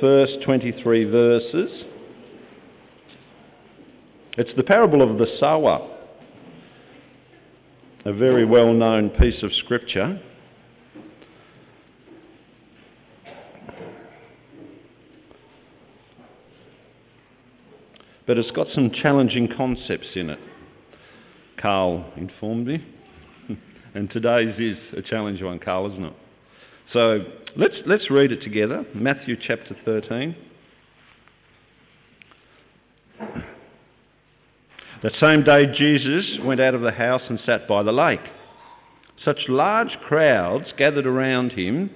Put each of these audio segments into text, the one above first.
first 23 verses. It's the parable of the sower, a very well known piece of scripture. But it's got some challenging concepts in it. Carl informed me. and today's is a challenging one, Carl, isn't it? So let's, let's read it together. Matthew chapter 13. That same day, Jesus went out of the house and sat by the lake. Such large crowds gathered around him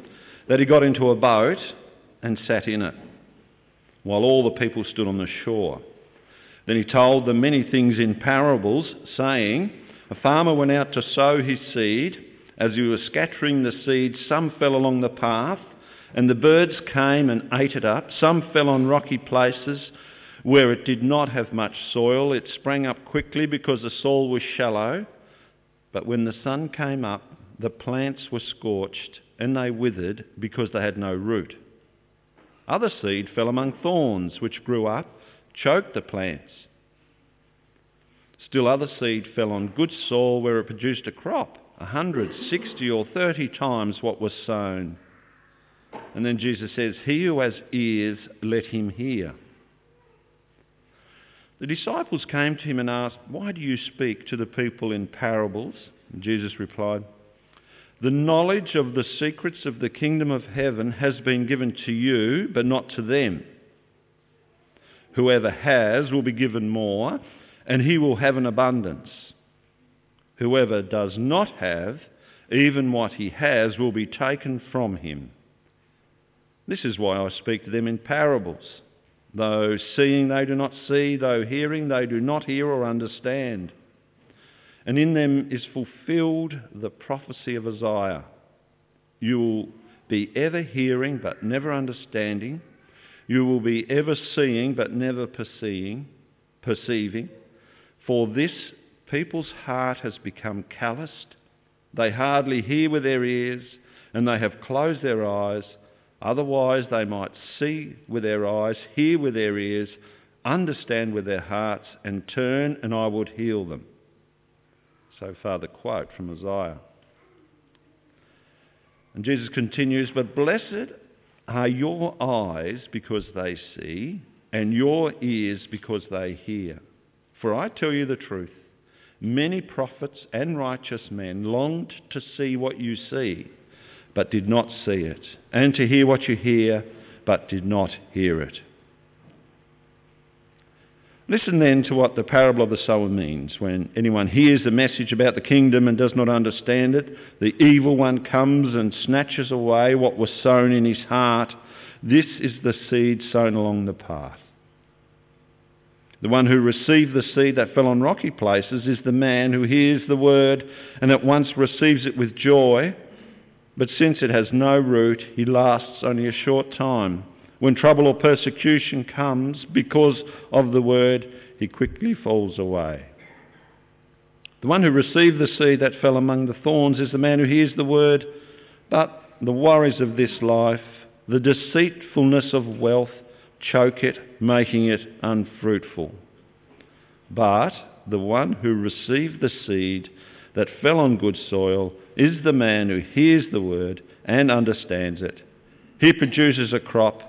that he got into a boat and sat in it, while all the people stood on the shore. Then he told them many things in parables, saying, A farmer went out to sow his seed. As he was scattering the seed, some fell along the path, and the birds came and ate it up. Some fell on rocky places where it did not have much soil. It sprang up quickly because the soil was shallow. But when the sun came up, the plants were scorched and they withered because they had no root. Other seed fell among thorns, which grew up, choked the plants. Still other seed fell on good soil where it produced a crop a hundred, sixty, or thirty times what was sown. And then Jesus says, He who has ears, let him hear. The disciples came to him and asked, Why do you speak to the people in parables? And Jesus replied, The knowledge of the secrets of the kingdom of heaven has been given to you, but not to them. Whoever has will be given more, and he will have an abundance. Whoever does not have, even what he has will be taken from him. This is why I speak to them in parables. Though seeing they do not see, though hearing they do not hear or understand. And in them is fulfilled the prophecy of Isaiah. You will be ever hearing but never understanding. You will be ever seeing but never perceiving. perceiving. For this People's heart has become calloused. They hardly hear with their ears, and they have closed their eyes. Otherwise, they might see with their eyes, hear with their ears, understand with their hearts, and turn, and I would heal them. So far, the quote from Isaiah. And Jesus continues, But blessed are your eyes because they see, and your ears because they hear. For I tell you the truth. Many prophets and righteous men longed to see what you see, but did not see it, and to hear what you hear, but did not hear it. Listen then to what the parable of the sower means. When anyone hears the message about the kingdom and does not understand it, the evil one comes and snatches away what was sown in his heart. This is the seed sown along the path. The one who received the seed that fell on rocky places is the man who hears the word and at once receives it with joy. But since it has no root, he lasts only a short time. When trouble or persecution comes because of the word, he quickly falls away. The one who received the seed that fell among the thorns is the man who hears the word, but the worries of this life, the deceitfulness of wealth, choke it, making it unfruitful. But the one who received the seed that fell on good soil is the man who hears the word and understands it. He produces a crop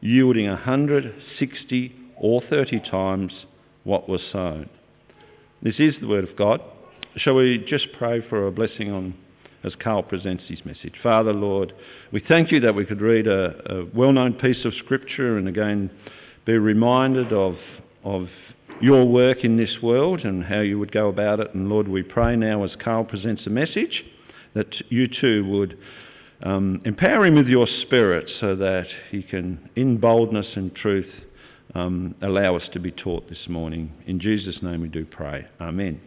yielding a hundred, sixty, or thirty times what was sown. This is the word of God. Shall we just pray for a blessing on as Carl presents his message. Father, Lord, we thank you that we could read a, a well known piece of Scripture and again be reminded of, of your work in this world and how you would go about it. And Lord, we pray now as Carl presents a message that you too would um, empower him with your spirit so that he can, in boldness and truth, um, allow us to be taught this morning. In Jesus' name we do pray. Amen.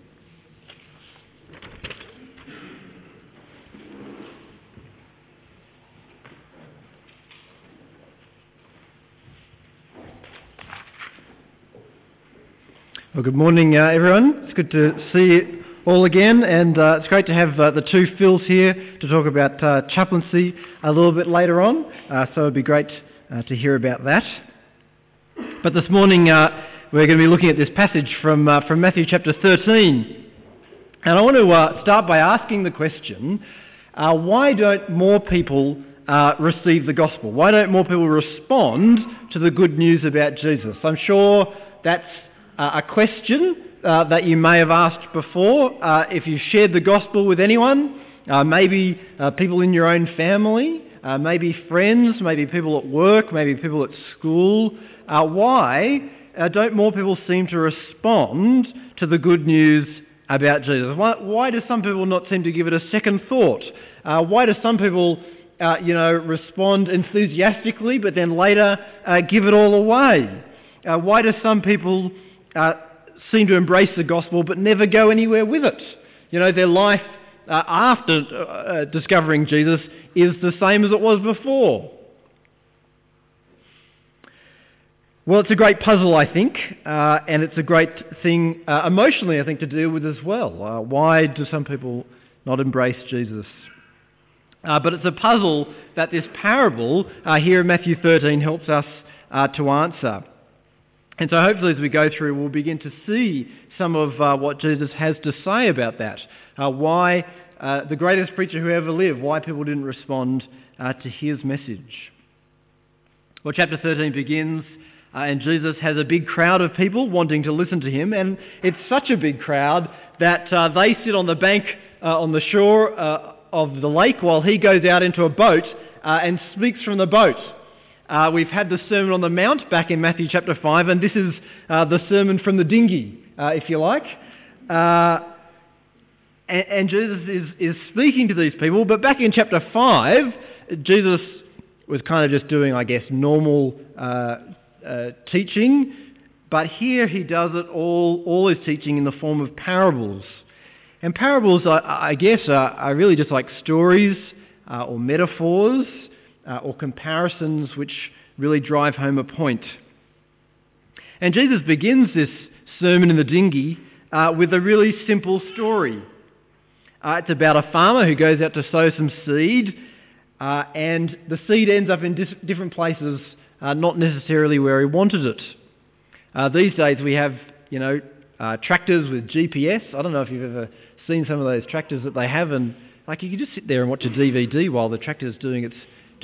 Well, good morning, uh, everyone. It's good to see you all again, and uh, it's great to have uh, the two Phils here to talk about uh, chaplaincy a little bit later on. Uh, so it'd be great uh, to hear about that. But this morning we're going to be looking at this passage from, from Matthew chapter 13. And I want to start by asking the question why don't more people receive the gospel? Why don't more people respond to the good news about Jesus? I'm sure that's a question that you may have asked before. if you've shared the gospel with anyone, maybe people in your own family, uh, maybe friends, maybe people at work, maybe people at school. Uh, why uh, don't more people seem to respond to the good news about Jesus? Why, why do some people not seem to give it a second thought? Uh, why do some people, uh, you know, respond enthusiastically but then later uh, give it all away? why do some people seem to embrace the gospel but never go anywhere with it? You know, their life after discovering Jesus is the same as it was before? Well, it's a great puzzle, I think, uh, and it's a great thing uh, emotionally, I think, to deal with as well. Uh, why do some people not embrace Jesus? Uh, but it's a puzzle that this parable uh, here in Matthew 13 helps us uh, to answer. And so hopefully as we go through, we'll begin to see some of what Jesus has to say about that. why uh, the greatest preacher who ever lived, why people didn't respond uh, to his message. Well, chapter 13 begins, uh, and Jesus has a big crowd of people wanting to listen to him, and it's such a big crowd that uh, they sit on the bank uh, on the shore of the lake while he goes out into a boat and speaks from the boat. We've had the Sermon on the Mount back in Matthew chapter 5, and this is the sermon from the dinghy, if you like. And, and Jesus is, is speaking to these people. But back in chapter 5, Jesus was kind of just doing, I guess, normal uh, uh, teaching. But here he does it all, all his teaching in the form of parables. And parables, I, I guess, are, are, really just like stories uh, or metaphors uh, or comparisons which really drive home a point. And Jesus begins this sermon in the dinghy uh, with a really simple story. Uh, it's about a farmer who goes out to sow some seed, uh, and the seed ends up in dis- different places, uh, not necessarily where he wanted it. Uh, these days we have, you know, tractors with GPS. I don't know if you've ever seen some of those tractors that they have, and like you can just sit there and watch a DVD while the tractor's doing its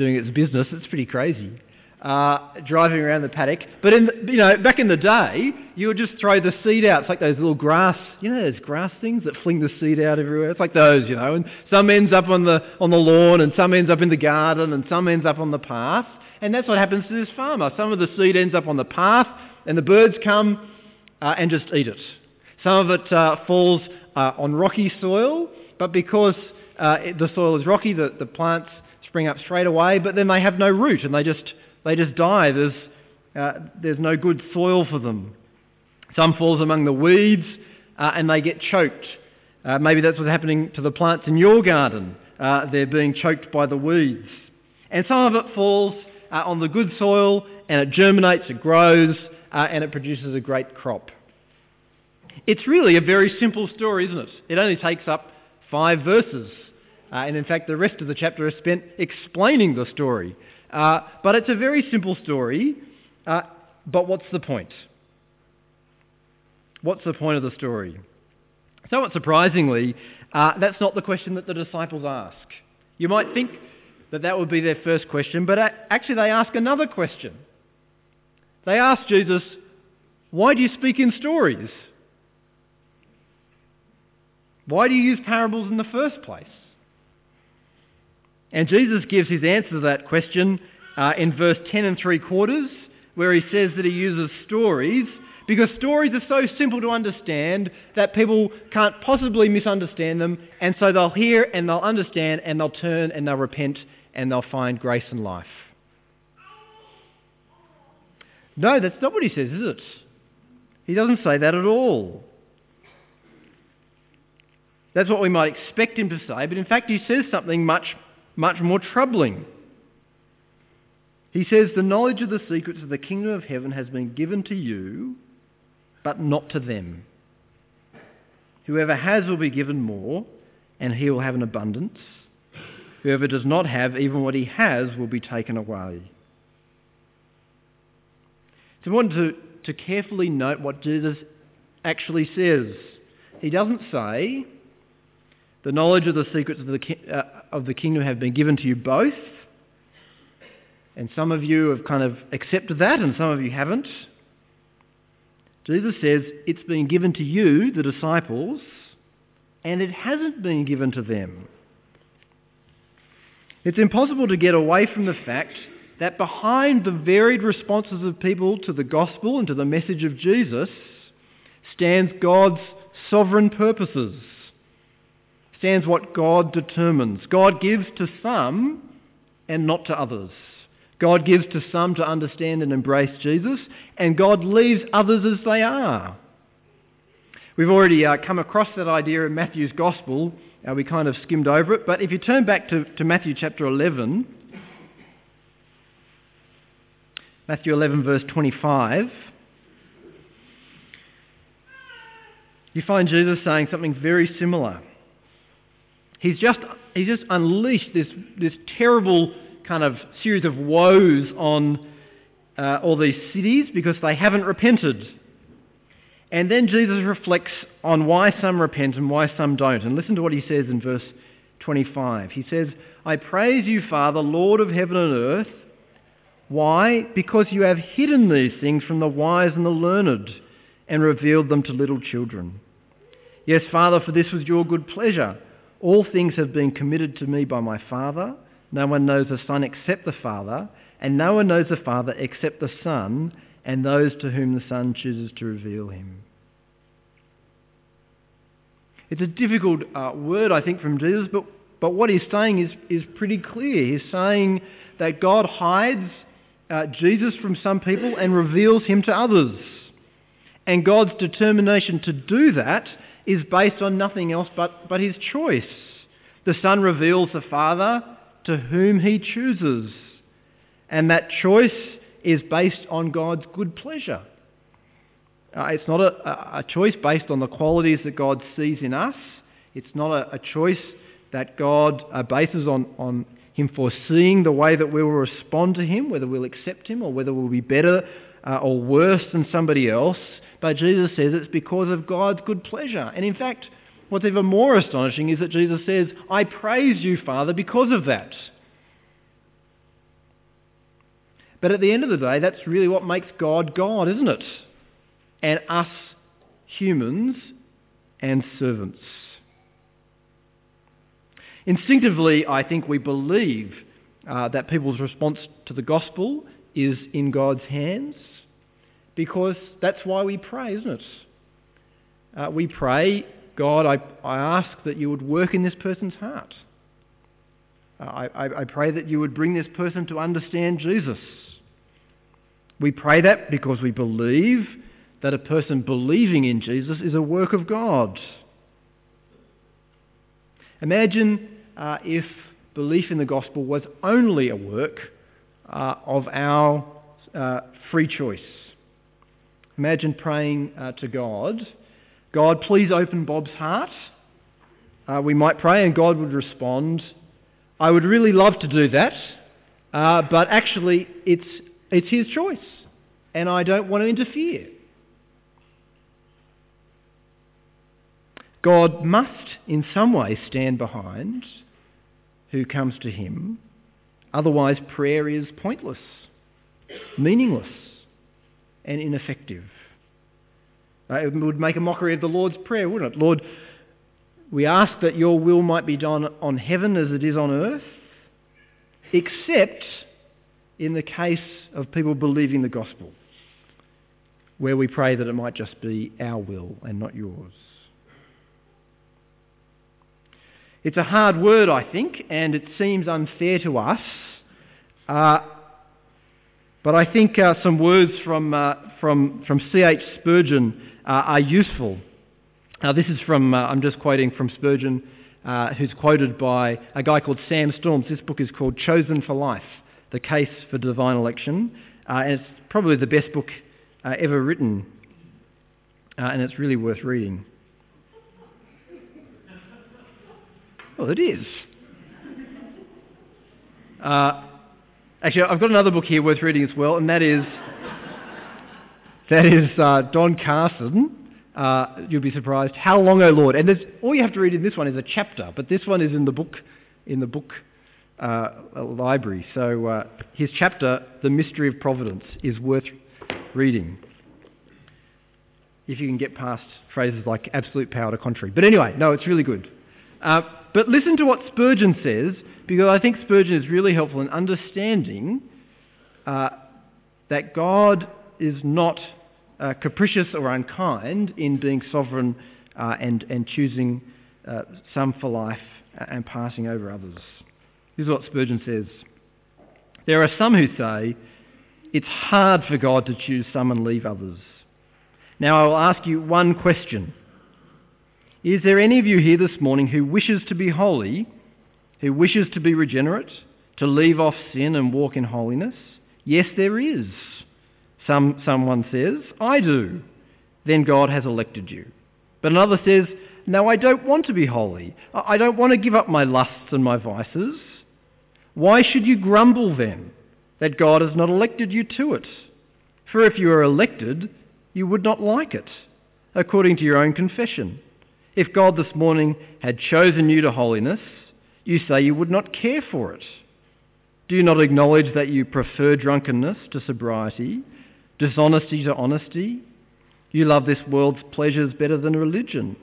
doing its business. It's pretty crazy uh, driving around the paddock. But in the, you know, back in the day, you would just throw the seed out. It's like those little grass, you know, those grass things that fling the seed out everywhere. It's like those, you know. And some ends up on the on the lawn, and some ends up in the garden, and some ends up on the path. And that's what happens to this farmer. Some of the seed ends up on the path, and the birds come uh, and just eat it. Some of it uh, falls uh, on rocky soil, but because uh, the soil is rocky, the, the plants spring up straight away, but then they have no root, and they just they just die. There's, uh, there's no good soil for them. Some falls among the weeds uh, and they get choked. Uh, maybe that's what's happening to the plants in your garden. Uh, they're being choked by the weeds. And some of it falls uh, on the good soil and it germinates, it grows, uh, and it produces a great crop. It's really a very simple story, isn't it? It only takes up five verses. And in fact, the rest of the chapter is spent explaining the story. Uh, but it's a very simple story. Uh, but what's the point? What's the point of the story? Somewhat surprisingly, uh, that's not the question that the disciples ask. You might think that that would be their first question, but actually they ask another question. They ask Jesus, Why do you speak in stories? Why do you use parables in the first place? And Jesus gives his answer to that question uh, in verse 10 and 3 quarters, where he says that he uses stories because stories are so simple to understand that people can't possibly misunderstand them, and so they'll hear and they'll understand and they'll turn and they'll repent and they'll find grace and life. No, that's not what he says, is it? He doesn't say that at all. That's what we might expect him to say, but in fact, he says something much much more troubling. He says, The knowledge of the secrets of the kingdom of heaven has been given to you, but not to them. Whoever has will be given more, and he will have an abundance. Whoever does not have, even what he has, will be taken away. It's important to, to carefully note what Jesus actually says. He doesn't say, the knowledge of the secrets of the, uh, of the kingdom have been given to you both. And some of you have kind of accepted that, and some of you haven't. Jesus says it's been given to you, the disciples, and it hasn't been given to them. It's impossible to get away from the fact that behind the varied responses of people to the gospel and to the message of Jesus stands God's sovereign purposes, stands what God determines. God gives to some and not to others. God gives to some to understand and embrace Jesus, and God leaves others as they are. We've already uh, come across that idea in Matthew's Gospel. Uh, we kind of skimmed over it. But if you turn back to, to Matthew chapter 11, Matthew 11, verse 25, you find Jesus saying something very similar. He's just, he's just unleashed this, this terrible kind of series of woes on uh, all these cities because they haven't repented. And then Jesus reflects on why some repent and why some don't. And listen to what he says in verse 25. He says, I praise you, Father, Lord of heaven and earth. Why? Because you have hidden these things from the wise and the learned and revealed them to little children. Yes, Father, for this was your good pleasure. All things have been committed to me by my Father. No one knows the Son except the Father, and no one knows the Father except the Son and those to whom the Son chooses to reveal him. It's a difficult uh, word, I think, from Jesus, but, but what he's saying is, is pretty clear. He's saying that God hides uh, Jesus from some people and reveals him to others. And God's determination to do that is based on nothing else but, but his choice. The Son reveals the Father to whom he chooses. And that choice is based on God's good pleasure. Uh, it's not a, a, choice based on the qualities that God sees in us. It's not a, a choice that God uh, bases on, on Him foreseeing the way that we will respond to Him, whether we'll accept Him or whether we'll be better uh, or worse than somebody else. But Jesus says it's because of God's good pleasure. And in fact, what's even more astonishing is that Jesus says, I praise you, Father, because of that. But at the end of the day, that's really what makes God God, isn't it? And us humans and servants. Instinctively, I think we believe uh, that people's response to the gospel is in God's hands because that's why we pray, isn't it? Uh, we pray, God, I, I ask that you would work in this person's heart. Uh, I, I pray that you would bring this person to understand Jesus. We pray that because we believe that a person believing in Jesus is a work of God. Imagine uh, if belief in the gospel was only a work uh, of our uh, free choice. Imagine praying uh, to God, God, please open Bob's heart. Uh, we might pray and God would respond, I would really love to do that, uh, but actually it's it's his choice, and I don't want to interfere. God must, in some way, stand behind who comes to him. Otherwise, prayer is pointless, meaningless, and ineffective. It would make a mockery of the Lord's Prayer, wouldn't it? Lord, we ask that your will might be done on heaven as it is on earth, except in the case of people believing the gospel, where we pray that it might just be our will and not yours. It's a hard word, I think, and it seems unfair to us. Uh, but I think uh, some words from, uh, from, from C.H. Spurgeon uh, are useful. Now, this is from, uh, I'm just quoting from Spurgeon, uh, who's quoted by a guy called Sam Storms. This book is called Chosen for Life the Case for Divine Election. Uh, and it's probably the best book uh, ever written, uh, and it's really worth reading. Well, it is. Uh, actually, I've got another book here worth reading as well, and that is That is uh, Don Carson. Uh, you'll be surprised. How long, O Lord? And all you have to read in this one is a chapter, but this one is in the book, in the book uh, library. So uh, his chapter, The Mystery of Providence, is worth reading. If you can get past phrases like absolute power to contrary. But anyway, no, it's really good. But listen to what Spurgeon says, because I think Spurgeon is really helpful in understanding uh, that God is not uh, capricious or unkind in being sovereign uh, and, and choosing uh, some for life and passing over others. This is what Spurgeon says. There are some who say it's hard for God to choose some and leave others. Now I will ask you one question. Is there any of you here this morning who wishes to be holy, who wishes to be regenerate, to leave off sin and walk in holiness? Yes, there is. Some, someone says, I do. Then God has elected you. But another says, No, I don't want to be holy. I don't want to give up my lusts and my vices. Why should you grumble then that God has not elected you to it? For if you are elected, you would not like it, according to your own confession. If God this morning had chosen you to holiness, you say you would not care for it. Do you not acknowledge that you prefer drunkenness to sobriety, dishonesty to honesty? You love this world's pleasures better than religion.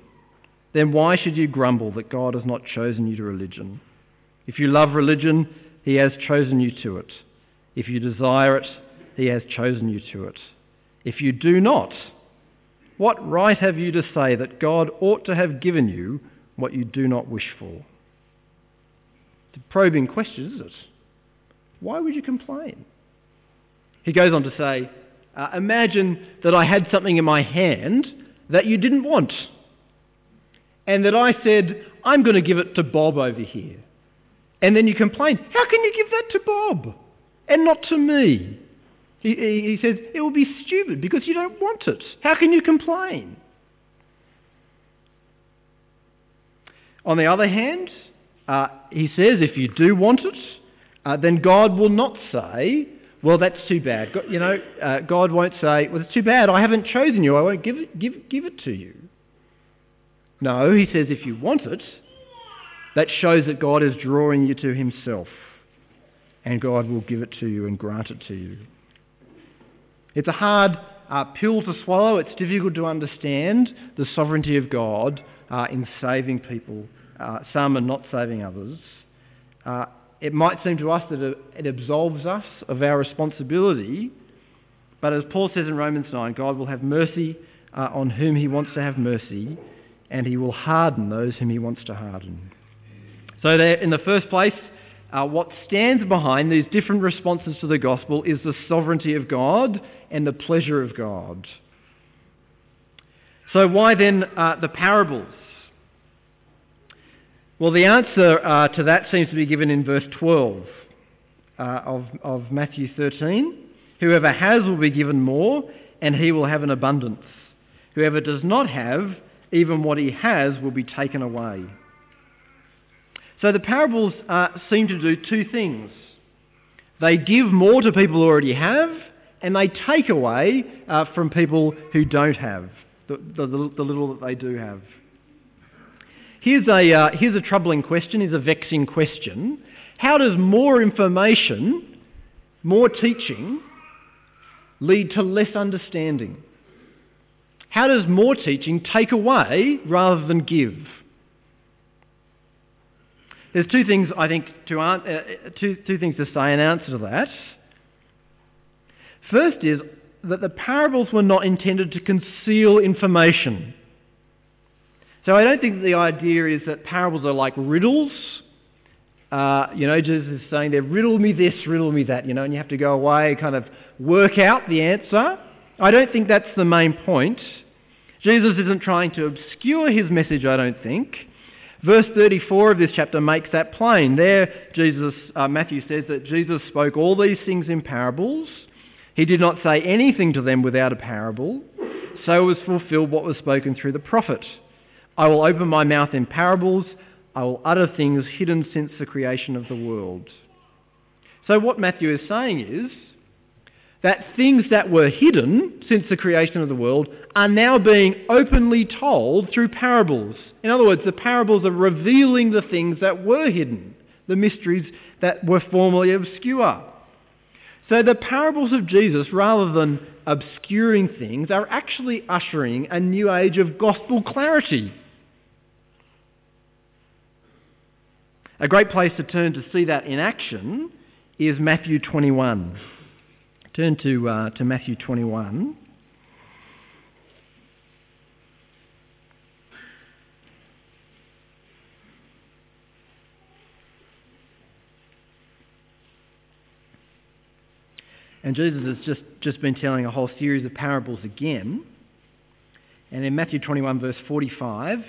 Then why should you grumble that God has not chosen you to religion? If you love religion, He has chosen you to it. If you desire it, He has chosen you to it. If you do not, what right have you to say that God ought to have given you what you do not wish for? It's a probing question, is it? Why would you complain? He goes on to say, uh, Imagine that I had something in my hand that you didn't want, and that I said, I'm going to give it to Bob over here. And then you complain, How can you give that to Bob and not to me? He, he, says, It will be stupid because you don't want it. How can you complain? On the other hand, uh, he says, If you do want it, uh, then God will not say, well, that's too bad. God, you know, uh, God won't say, well, it's too bad. I haven't chosen you. I won't give it, give, give it to you. No, he says, if you want it, that shows that God is drawing you to himself. And God will give it to you and grant it to you. It's a hard uh, pill to swallow. It's difficult to understand the sovereignty of God uh, in saving people, uh, some and not saving others. Uh, it might seem to us that it absolves us of our responsibility, but as Paul says in Romans 9, God will have mercy uh, on whom he wants to have mercy, and he will harden those whom he wants to harden. So, there, in the first place, uh, what stands behind these different responses to the gospel is the sovereignty of God and the pleasure of God. So, why then uh, the parables? Well, the answer uh, to that seems to be given in verse 12 uh, of, of Matthew 13. Whoever has will be given more, and he will have an abundance. Whoever does not have, even what he has will be taken away. So the parables uh, seem to do two things. They give more to people who already have, and they take away uh, from people who don't have the, the, the little that they do have. Here's a, uh, here's a troubling question, here's a vexing question. How does more information, more teaching, lead to less understanding? How does more teaching take away rather than give? There's two things I think to uh, two, two things to say in answer to that. First is that the parables were not intended to conceal information. So I don't think the idea is that parables are like riddles. Uh, you know, Jesus is saying there, riddle me this, riddle me that, you know, and you have to go away kind of work out the answer. I don't think that's the main point. Jesus isn't trying to obscure his message, I don't think. Verse 34 of this chapter makes that plain. There, Jesus, uh, Matthew says that Jesus spoke all these things in parables. He did not say anything to them without a parable. So was fulfilled what was spoken through the prophet. I will open my mouth in parables. I will utter things hidden since the creation of the world. So, what Matthew is saying is that things that were hidden since the creation of the world are now being openly told through parables. In other words, the parables are revealing the things that were hidden, the mysteries that were formerly obscure. So the parables of Jesus, rather than obscuring things, are actually ushering a new age of gospel clarity. A great place to turn to see that in action is Matthew 21. Turn to, uh, to Matthew 21. And Jesus has just, just been telling a whole series of parables again. And in Matthew 21, verse 45,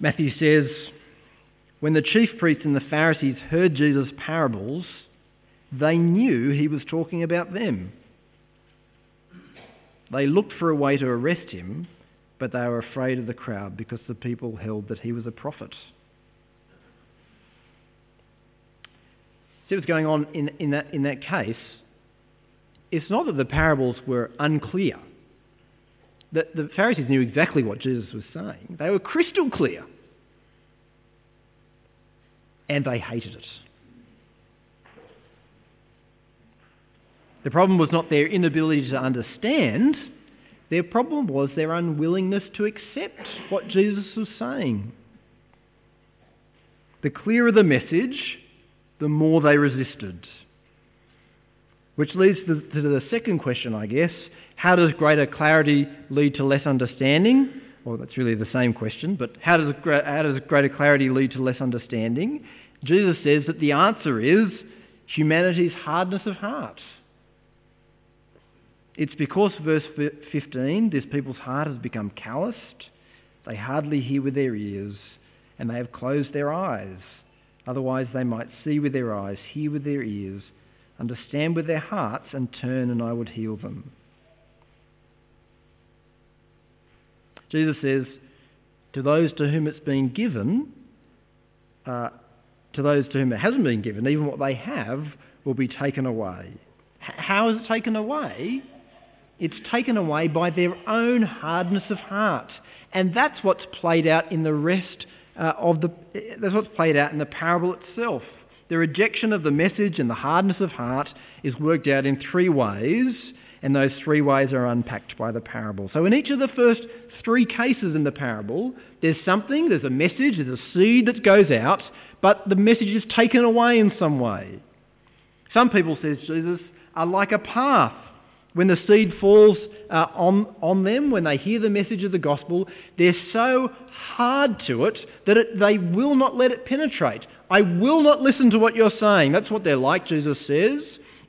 Matthew says, When the chief priests and the Pharisees heard Jesus' parables, they knew he was talking about them. They looked for a way to arrest him, but they were afraid of the crowd because the people held that he was a prophet. See what's going on in, in, that, in that case? It's not that the parables were unclear. The, the Pharisees knew exactly what Jesus was saying. They were crystal clear. And they hated it. The problem was not their inability to understand, their problem was their unwillingness to accept what Jesus was saying. The clearer the message, the more they resisted. Which leads to the second question, I guess. How does greater clarity lead to less understanding? Well, that's really the same question, but how does, how does greater clarity lead to less understanding? Jesus says that the answer is humanity's hardness of heart. It's because, verse 15, this people's heart has become calloused, they hardly hear with their ears, and they have closed their eyes. Otherwise, they might see with their eyes, hear with their ears, understand with their hearts, and turn, and I would heal them. Jesus says, to those to whom it's been given, uh, to those to whom it hasn't been given, even what they have will be taken away. H- how is it taken away? It's taken away by their own hardness of heart. And that's what's played out in the rest uh, of the, that's what's played out in the parable itself. The rejection of the message and the hardness of heart is worked out in three ways, and those three ways are unpacked by the parable. So in each of the first three cases in the parable, there's something, there's a message, there's a seed that goes out, but the message is taken away in some way. Some people, says Jesus, are like a path when the seed falls uh, on, on them, when they hear the message of the gospel, they're so hard to it that it, they will not let it penetrate. I will not listen to what you're saying. That's what they're like, Jesus says.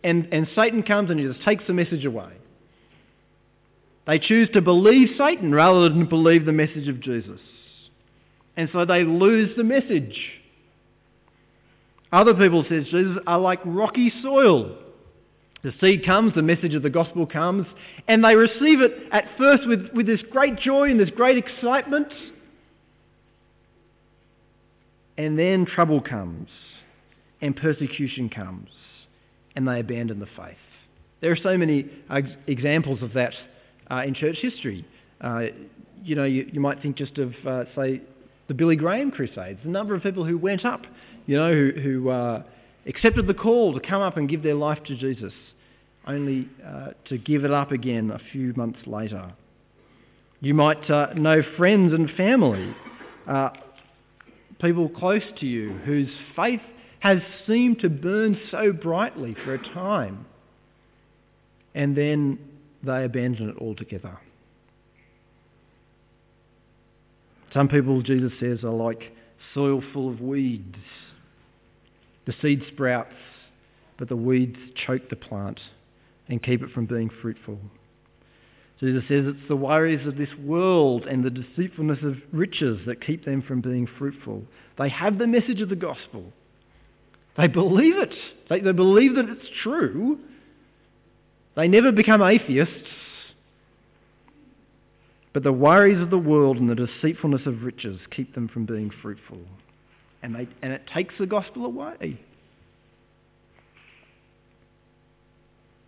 And, and Satan comes and he just takes the message away. They choose to believe Satan rather than believe the message of Jesus. And so they lose the message. Other people, says Jesus, are like rocky soil the seed comes, the message of the gospel comes, and they receive it at first with, with this great joy and this great excitement. And then trouble comes, and persecution comes, and they abandon the faith. There are so many examples of that uh, in church history. Uh, you know, you, you, might think just of, uh, say, the Billy Graham Crusades, the number of people who went up, you know, who, who uh, accepted the call to come up and give their life to Jesus only uh, to give it up again a few months later. You might uh, know friends and family, people close to you whose faith has seemed to burn so brightly for a time, and then they abandon it altogether. Some people, Jesus says, are like soil full of weeds. The seed sprouts, but the weeds choke the plant and keep it from being fruitful. Jesus says it's the worries of this world and the deceitfulness of riches that keep them from being fruitful. They have the message of the gospel. They believe it. They, they believe that it's true. They never become atheists. But the worries of the world and the deceitfulness of riches keep them from being fruitful. And, they, and it takes the gospel away.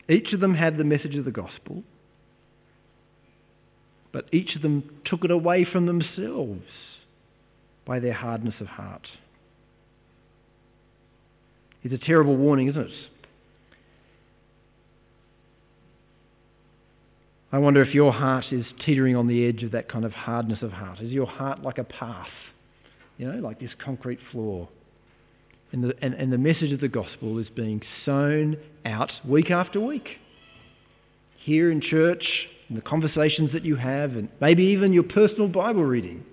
Each of them had the message of the gospel, but each of them took it away from themselves by their hardness of heart. It's a terrible warning, isn't it? I wonder if your heart is teetering on the edge of that kind of hardness of heart. Is your heart like a path? You know, like this concrete floor. And the, and, and the message of the gospel is being sown out week after week. Here in church, in the conversations that you have, and maybe even your personal Bible reading.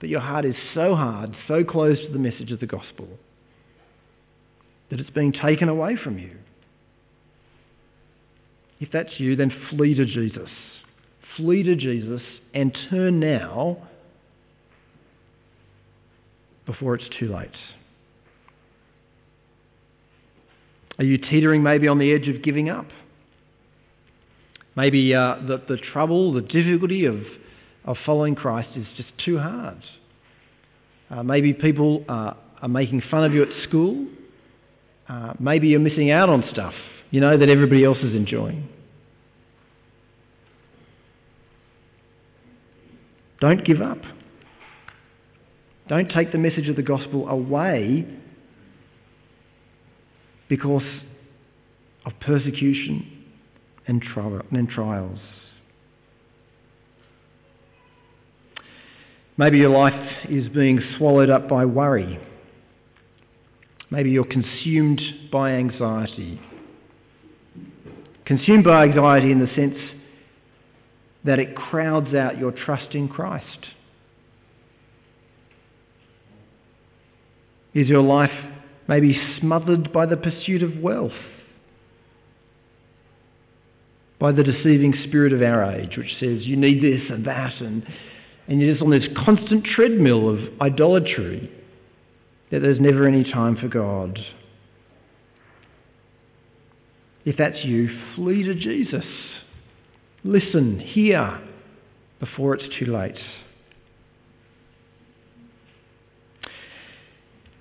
But your heart is so hard, so close to the message of the gospel, that it's being taken away from you. If that's you, then flee to Jesus. Flee to Jesus and turn now before it's too late. Are you teetering maybe on the edge of giving up? Maybe uh, the, the trouble, the difficulty of, of following Christ is just too hard. Uh, maybe people uh, are making fun of you at school. Uh, maybe you're missing out on stuff, you know, that everybody else is enjoying. Don't give up. Don't take the message of the gospel away because of persecution and, trials. Maybe your life is being swallowed up by worry. Maybe you're consumed by anxiety. Consumed by anxiety in the sense that it crowds out your trust in Christ. Is your life maybe smothered by the pursuit of wealth, by the deceiving spirit of our age, which says you need this and that, and, and you're just on this constant treadmill of idolatry, that there's never any time for God. If that's you, flee to Jesus. Listen, hear, before it's too late.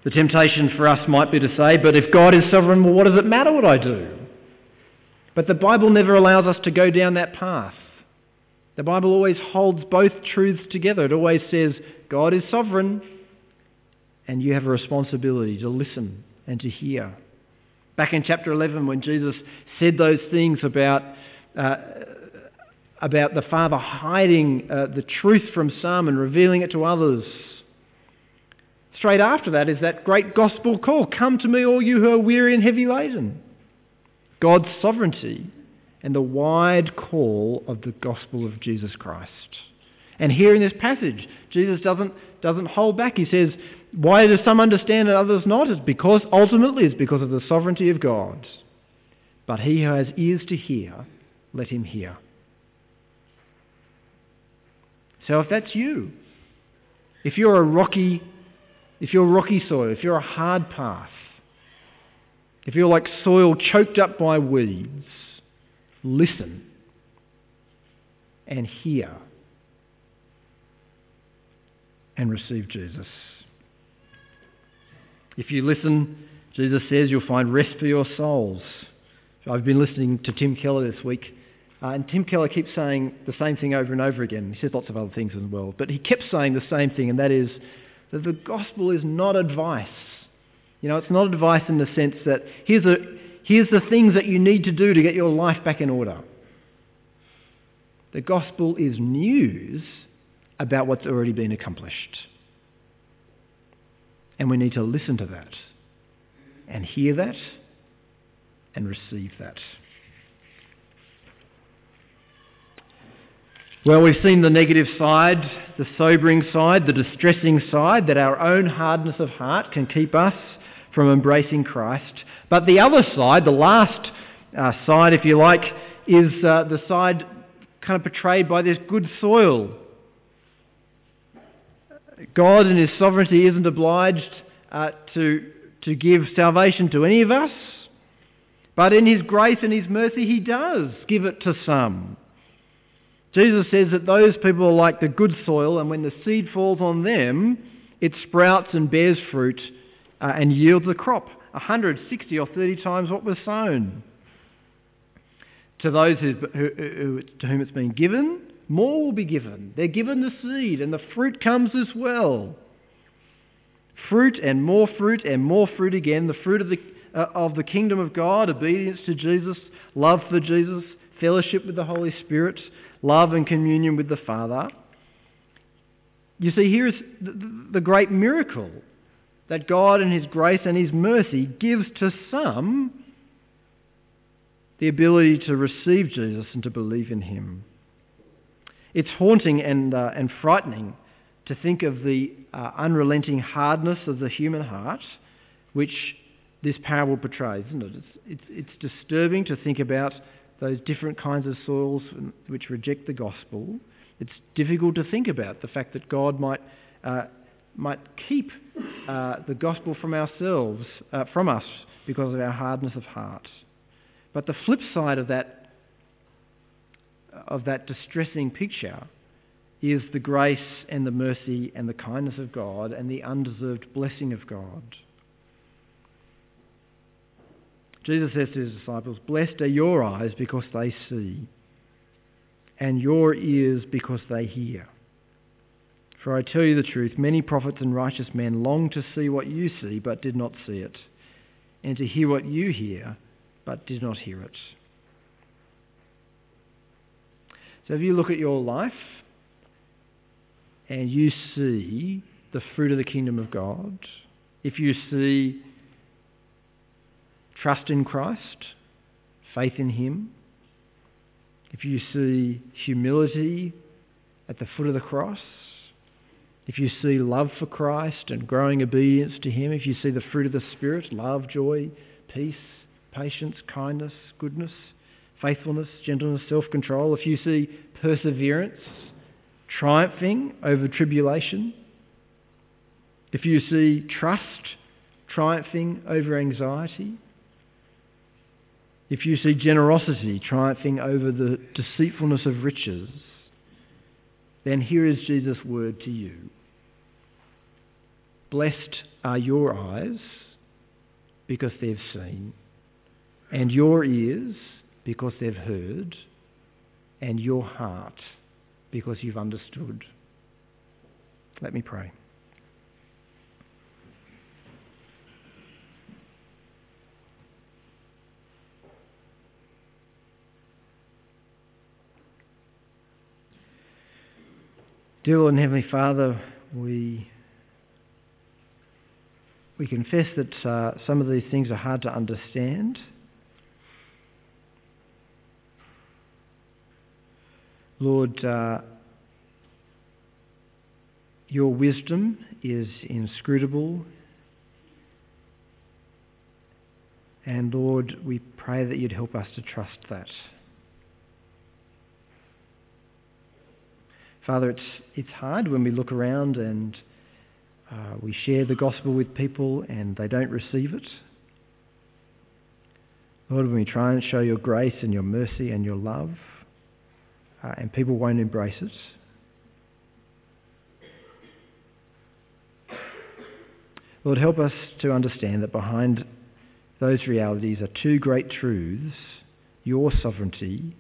The temptation for us might be to say, but if God is sovereign, well, what does it matter what I do? But the Bible never allows us to go down that path. The Bible always holds both truths together. It always says, God is sovereign, and you have a responsibility to listen and to hear. Back in chapter 11, when Jesus said those things about, uh, about the Father hiding uh, the truth from some and revealing it to others, Straight after that is that great gospel call Come to me, all you who are weary and heavy laden. God's sovereignty and the wide call of the gospel of Jesus Christ. And here in this passage, Jesus doesn't, doesn't hold back. He says, Why do some understand and others not? It's because, ultimately, it's because of the sovereignty of God. But he who has ears to hear, let him hear. So if that's you, if you're a rocky if you're rocky soil, if you're a hard path, if you're like soil choked up by weeds, listen and hear and receive Jesus. If you listen, Jesus says you'll find rest for your souls. I've been listening to Tim Keller this week, uh, and Tim Keller keeps saying the same thing over and over again. He says lots of other things as well, but he kept saying the same thing, and that is that the gospel is not advice. You know, it's not advice in the sense that here's, a, here's the things that you need to do to get your life back in order. The gospel is news about what's already been accomplished. And we need to listen to that and hear that and receive that. Well, we've seen the negative side, the sobering side, the distressing side, that our own hardness of heart can keep us from embracing Christ. But the other side, the last uh, side, if you like, is uh, the side kind of portrayed by this good soil. God in His sovereignty isn't obliged uh, to, to give salvation to any of us, but in His grace and His mercy, He does give it to some. Jesus says that those people are like the good soil, and when the seed falls on them, it sprouts and bears fruit uh, and yields a crop, 160 or 30 times what was sown. To those who, who, to whom it's been given, more will be given. They're given the seed, and the fruit comes as well. Fruit and more fruit and more fruit again. The fruit of the, uh, of the kingdom of God, obedience to Jesus, love for Jesus, fellowship with the Holy Spirit, love and communion with the Father. You see, here is the, the great miracle that God in His grace and His mercy gives to some the ability to receive Jesus and to believe in Him. It's haunting and, uh, and frightening to think of the uh, unrelenting hardness of the human heart, which this parable portrays, isn't it? It's, it's, it's disturbing to think about those different kinds of soils which reject the gospel. It's difficult to think about the fact that God might, uh, might keep uh, the gospel from ourselves, uh, from us, because of our hardness of heart. But the flip side of that of that distressing picture is the grace and the mercy and the kindness of God and the undeserved blessing of God. Jesus says to his disciples, Blessed are your eyes because they see, and your ears because they hear. For I tell you the truth, many prophets and righteous men long to see what you see, but did not see it, and to hear what you hear, but did not hear it. So if you look at your life and you see the fruit of the kingdom of God, if you see trust in Christ, faith in Him, if you see humility at the foot of the cross, if you see love for Christ and growing obedience to Him, if you see the fruit of the Spirit, love, joy, peace, patience, kindness, goodness, faithfulness, gentleness, self control, if you see perseverance triumphing over tribulation, if you see trust triumphing over anxiety, if you see generosity triumphing over the deceitfulness of riches, then here is Jesus' word to you. Blessed are your eyes because they've seen, and your ears because they've heard, and your heart because you've understood. Let me pray. Dear Lord and Heavenly Father, we, we confess that uh, some of these things are hard to understand. Lord, uh, your wisdom is inscrutable. And Lord, we pray that you'd help us to trust that. Father, it's, it's hard when we look around and uh, we share the gospel with people and they don't receive it. Lord, when we try and show your grace and your mercy and your love, uh, and people won't embrace it. Lord, help us to understand that behind those realities are two great truths your sovereignty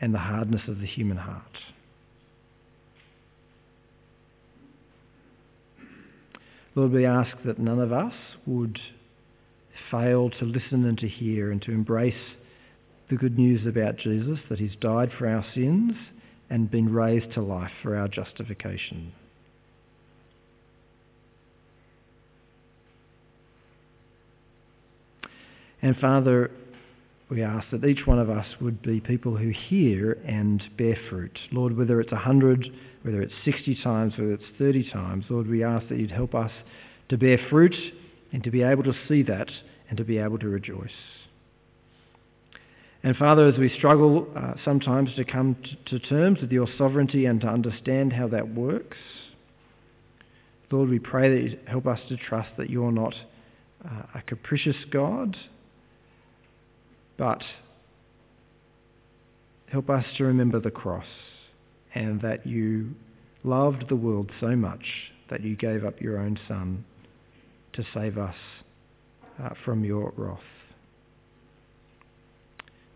and the hardness of the human heart. Lord, we ask that none of us would fail to listen and to hear and to embrace the good news about Jesus, that he's died for our sins and been raised to life for our justification. And Father, we ask that each one of us would be people who hear and bear fruit. Lord, whether it's 100, whether it's 60 times, whether it's 30 times, Lord, we ask that you'd help us to bear fruit and to be able to see that and to be able to rejoice. And Father, as we struggle uh, sometimes to come to, to terms with your sovereignty and to understand how that works, Lord, we pray that you help us to trust that you're not uh, a capricious God, but help us to remember the cross and that you loved the world so much that you gave up your own Son to save us uh, from your wrath.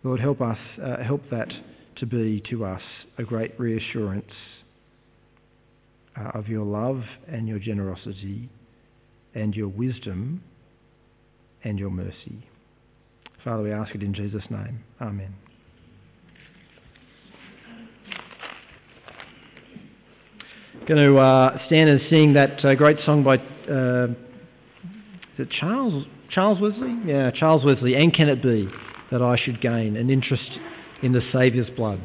Lord, help us, uh, help that to be to us a great reassurance uh, of your love and your generosity and your wisdom and your mercy. Father, we ask it in Jesus' name. Amen. Going to uh, stand and sing that uh, great song by uh, is it Charles Charles Wesley? Yeah, Charles Wesley. And can it be that I should gain an interest in the Saviour's blood?